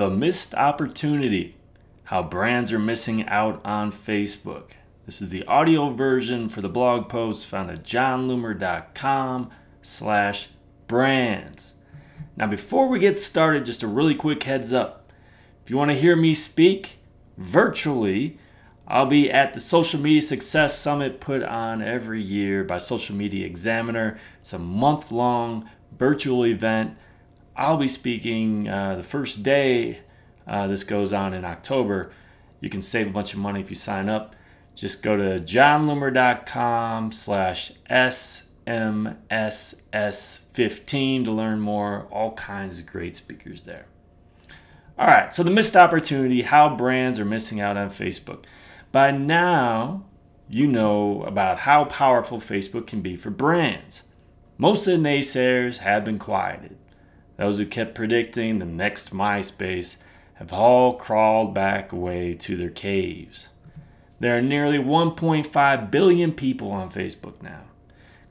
The Missed Opportunity How Brands Are Missing Out on Facebook. This is the audio version for the blog post found at jonloomer.com slash brands. Now, before we get started, just a really quick heads up. If you want to hear me speak virtually, I'll be at the Social Media Success Summit put on every year by Social Media Examiner. It's a month long virtual event. I'll be speaking uh, the first day uh, this goes on in October. You can save a bunch of money if you sign up. Just go to jonloomer.com slash SMSS15 to learn more. All kinds of great speakers there. All right, so the missed opportunity, how brands are missing out on Facebook. By now, you know about how powerful Facebook can be for brands. Most of the naysayers have been quieted. Those who kept predicting the next MySpace have all crawled back away to their caves. There are nearly 1.5 billion people on Facebook now,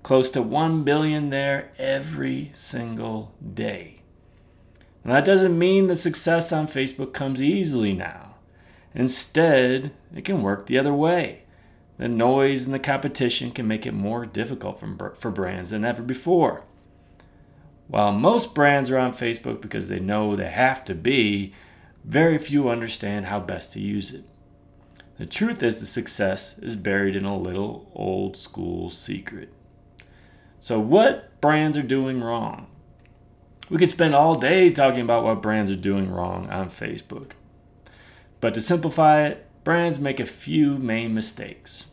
close to 1 billion there every single day. Now, that doesn't mean that success on Facebook comes easily now. Instead, it can work the other way. The noise and the competition can make it more difficult for, brands than ever before. While most brands are on Facebook because they know they have to be, very few understand how best to use it. The truth is, the success is buried in a little old school secret. So, what brands are doing wrong? We could spend all day talking about what brands are doing wrong on Facebook. But to simplify it, brands make a few main mistakes.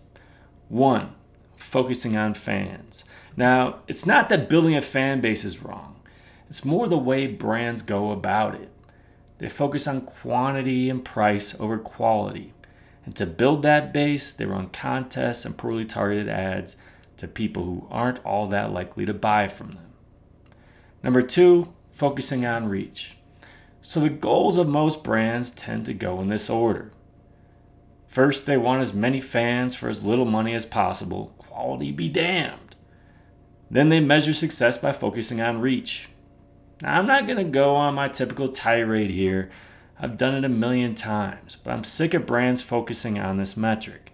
One, focusing on fans. Now, it's not that building a fan base is wrong, it's more the way brands go about it. They focus on quantity and price over quality. And to build that base, they run contests and poorly targeted ads to people who aren't all that likely to buy from them. Number two, focusing on reach. So the goals of most brands tend to go in this order. First, they want as many fans for as little money as possible. Quality be damned. Then they measure success by focusing on reach. Now, I'm not going to go on my typical tirade here. I've done it a million times, but I'm sick of brands focusing on this metric.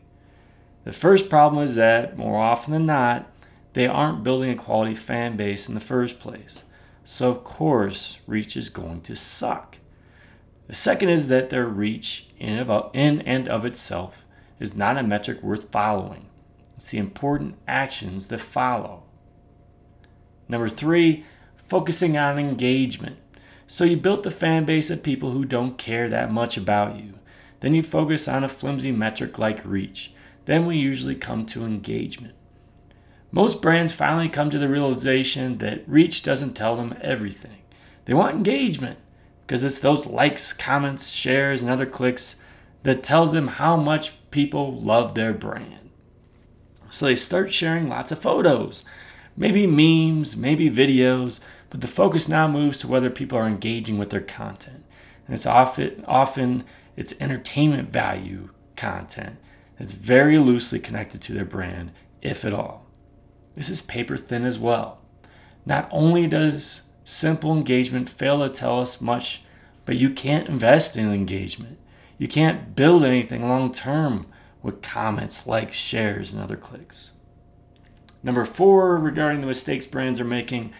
The first problem is that, more often than not, they aren't building a quality fan base in the first place. So, of course, reach is going to suck. The second is that their reach in, and of itself is not a metric worth following. It's the important actions that follow. Number three, focusing on engagement. So you built a fan base of people who don't care that much about you. Then you focus on a flimsy metric like reach. Then we usually come to engagement. Most brands finally come to the realization that reach doesn't tell them everything. They want engagement because it's those likes, comments, shares, and other clicks that tells them how much people love their brand. So they start sharing lots of photos, maybe memes, maybe videos, but the focus now moves to whether people are engaging with their content. And it's often often it's entertainment value content that's very loosely connected to their brand, if at all. This is paper thin as well. Not only does simple engagement fail to tell us much, but you can't invest in engagement. You can't build anything long term with comments, likes, shares, and other clicks. Number four, regarding the mistakes brands are making,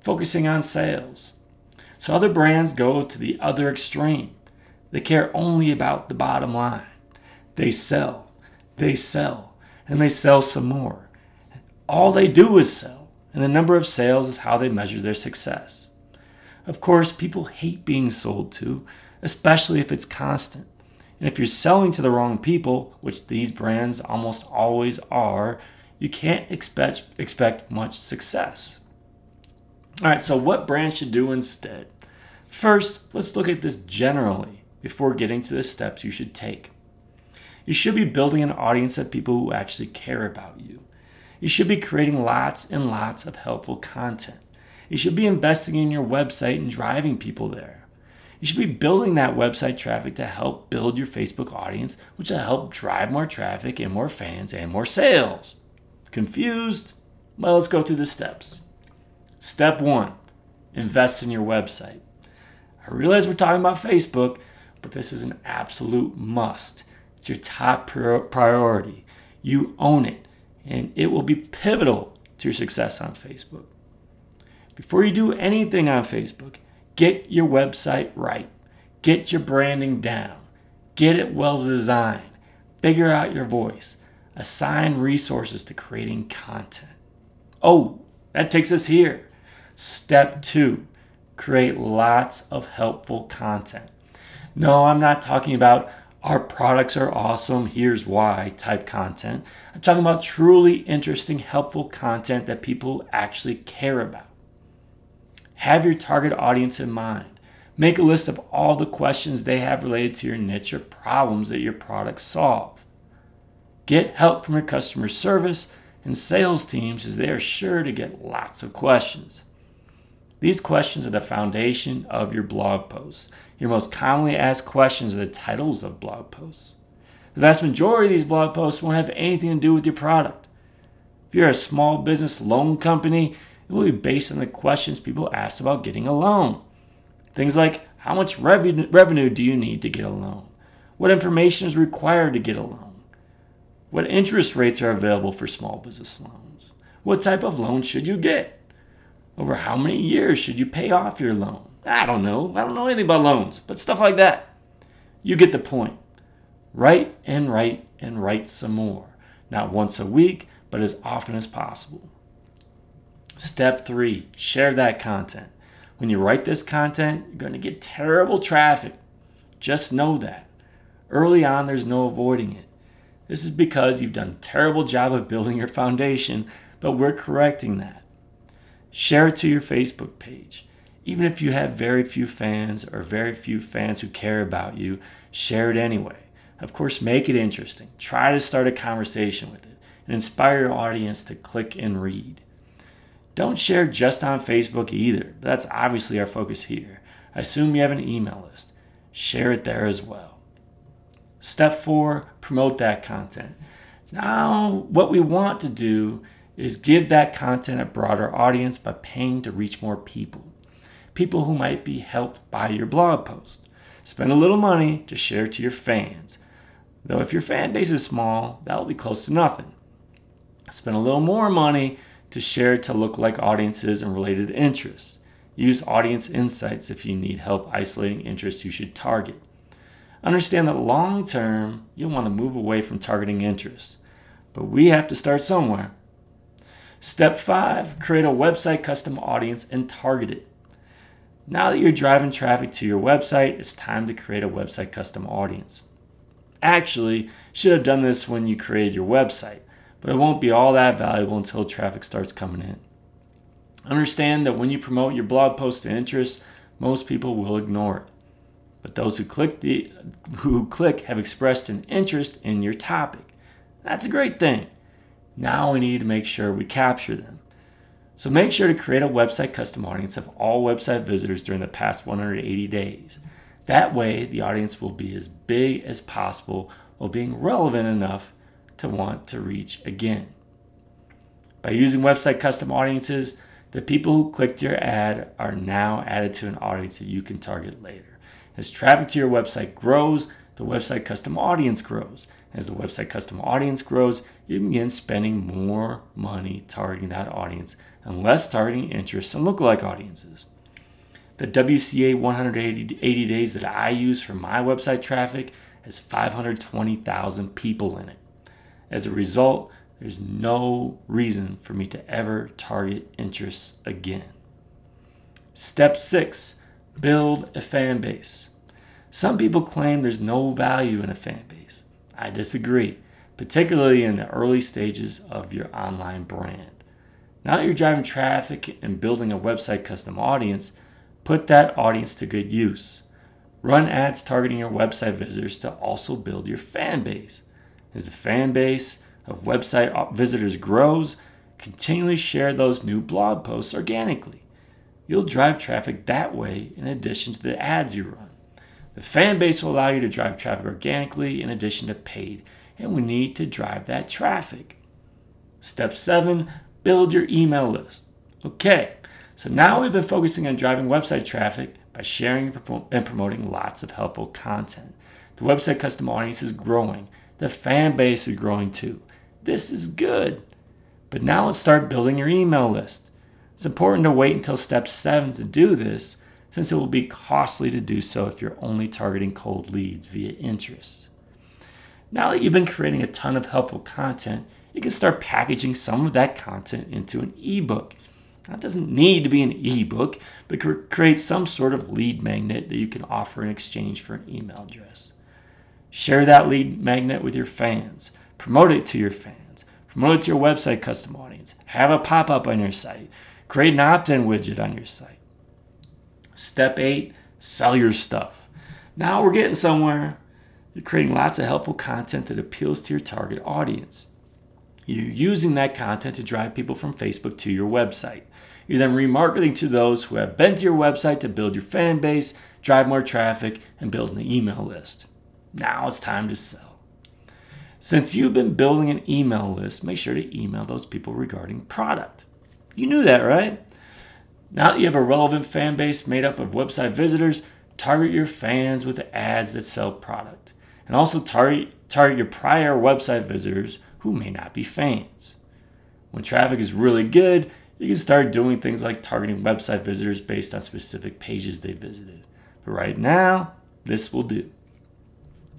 focusing on sales. So other brands go to the other extreme. They care only about the bottom line. They sell, they sell, and they sell some more all they do is sell, and the number of sales is how they measure their success. Of course, people hate being sold to, especially if it's constant. And if you're selling to the wrong people, which these brands almost always are, you can't expect expect much success. All right, so what brands should do instead? First, let's look at this generally before getting to the steps you should take. You should be building an audience of people who actually care about you. You should be creating lots and lots of helpful content. You should be investing in your website and driving people there. You should be building that website traffic to help build your Facebook audience, which will help drive more traffic and more fans and more sales. Confused? Well, let's go through the steps. Step one invest in your website. I realize we're talking about Facebook, but this is an absolute must. It's your top priority. You own it, and it will be pivotal to your success on Facebook. Before you do anything on Facebook, get your website right. Get your branding down. Get it well designed. Figure out your voice. Assign resources to creating content. Oh, that takes us here. Step two create lots of helpful content. No, I'm not talking about our products are awesome, here's why type content. I'm talking about truly interesting, helpful content that people actually care about. Have your target audience in mind. Make a list of all the questions they have related to your niche or problems that your products solve. Get help from your customer service and sales teams as they are sure to get lots of questions. These questions are the foundation of your blog posts. Your most commonly asked questions are the titles of blog posts. The vast majority of these blog posts won't have anything to do with your product. If you're a small business loan company, it will be based on the questions people ask about getting a loan. Things like how much revenue, do you need to get a loan? What information is required to get a loan? What interest rates are available for small business loans? What type of loan should you get? Over how many years should you pay off your loan? I don't know. I don't know anything about loans, but stuff like that. You get the point. Write and write and write some more. Not once a week, but as often as possible. Step three share that content. When you write this content, you're going to get terrible traffic. Just know that. Early on, there's no avoiding it. This is because you've done a terrible job of building your foundation, but we're correcting that. Share it to your Facebook page. Even if you have very few fans or very few fans who care about you, share it anyway. Of course, make it interesting. Try to start a conversation with it and inspire your audience to click and read. Don't share just on Facebook either. That's obviously our focus here. I assume you have an email list. Share it there as well. Step four, promote that content. Now, what we want to do is give that content a broader audience by paying to reach more people. People who might be helped by your blog post. Spend a little money to share to your fans. Though if your fan base is small, that'll be close to nothing. Spend a little more money to share to lookalike audiences and related interests. Use audience insights if you need help isolating interests you should target. Understand that long term, you'll want to move away from targeting interests. But we have to start somewhere. Step five, create a website custom audience and target it. Now that you're driving traffic to your website, it's time to create a website custom audience. Actually, should have done this when you created your website, but it won't be all that valuable until traffic starts coming in. Understand that when you promote your blog post to interest, most people will ignore it. But those who click the who click have expressed an interest in your topic. That's a great thing. Now we need to make sure we capture them. So make sure to create a website custom audience of all website visitors during the past 180 days. That way, the audience will be as big as possible while being relevant enough to want to reach again. By using website custom audiences, the people who clicked your ad are now added to an audience that you can target later. As traffic to your website grows, the website custom audience grows. As the website custom audience grows, you begin spending more money targeting that audience and less targeting interests and lookalike audiences. The WCA 180 days that I use for my website traffic has 520,000 people in it. As a result, there's no reason for me to ever target interests again. Step six build a fan base. Some people claim there's no value in a fan base. I disagree, particularly in the early stages of your online brand. Now that you're driving traffic and building a website custom audience, put that audience to good use. Run ads targeting your website visitors to also build your fan base. As the fan base of website visitors grows, continually share those new blog posts organically. You'll drive traffic that way in addition to the ads you run. The fan base will allow you to drive traffic organically in addition to paid, and we need to drive that traffic. Step seven, build your email list. Okay, so now we've been focusing on driving website traffic by sharing and promoting lots of helpful content. The website custom audience is growing. The fan base is growing too. This is good. But now let's start building your email list. It's important to wait until step seven to do this, since it will be costly to do so if you're only targeting cold leads via interest. Now that you've been creating a ton of helpful content, you can start packaging some of that content into an ebook. Now, it doesn't need to be an ebook, but create some sort of lead magnet that you can offer in exchange for an email address. Share that lead magnet with your fans, promote it to your fans, promote it to your website custom audience, have a pop up on your site, create an opt in widget on your site. Step eight sell your stuff. Now we're getting somewhere. You're creating lots of helpful content that appeals to your target audience. You're using that content to drive people from Facebook to your website. You're then remarketing to those who have been to your website to build your fan base, drive more traffic, and build an email list. Now it's time to sell. Since you've been building an email list, make sure to email those people regarding product. You knew that, right? Now that you have a relevant fan base made up of website visitors, target your fans with ads that sell product. And also target, target your prior website visitors who may not be fans. When traffic is really good, you can start doing things like targeting website visitors based on specific pages they visited. But right now, this will do.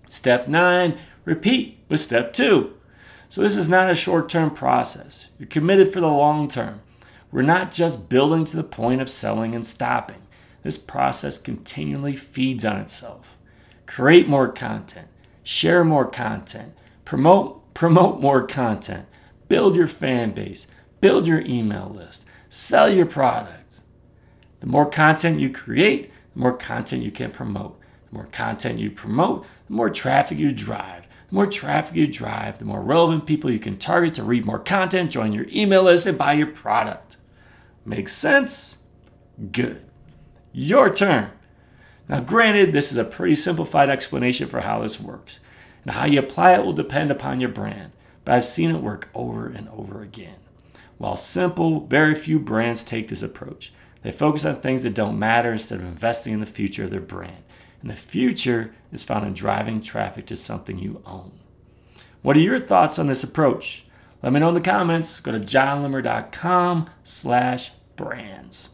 Step nine, repeat with step two. So this is not a short term process. You're committed for the long term. We're not just building to the point of selling and stopping. This process continually feeds on itself. Create more content, share more content, promote promote more content, build your fan base, build your email list, sell your products. The more content you create, the more content you can promote. The more content you promote, the more traffic you drive. The more traffic you drive, the more relevant people you can target to read more content, join your email list, and buy your product. Makes sense? Good. Your turn. Now, granted, this is a pretty simplified explanation for how this works. And how you apply it will depend upon your brand, but I've seen it work over and over again. While simple, very few brands take this approach. They focus on things that don't matter instead of investing in the future of their brand. And the future is found in driving traffic to something you own. What are your thoughts on this approach? Let me know in the comments. Go to jonloomer.com slash brands.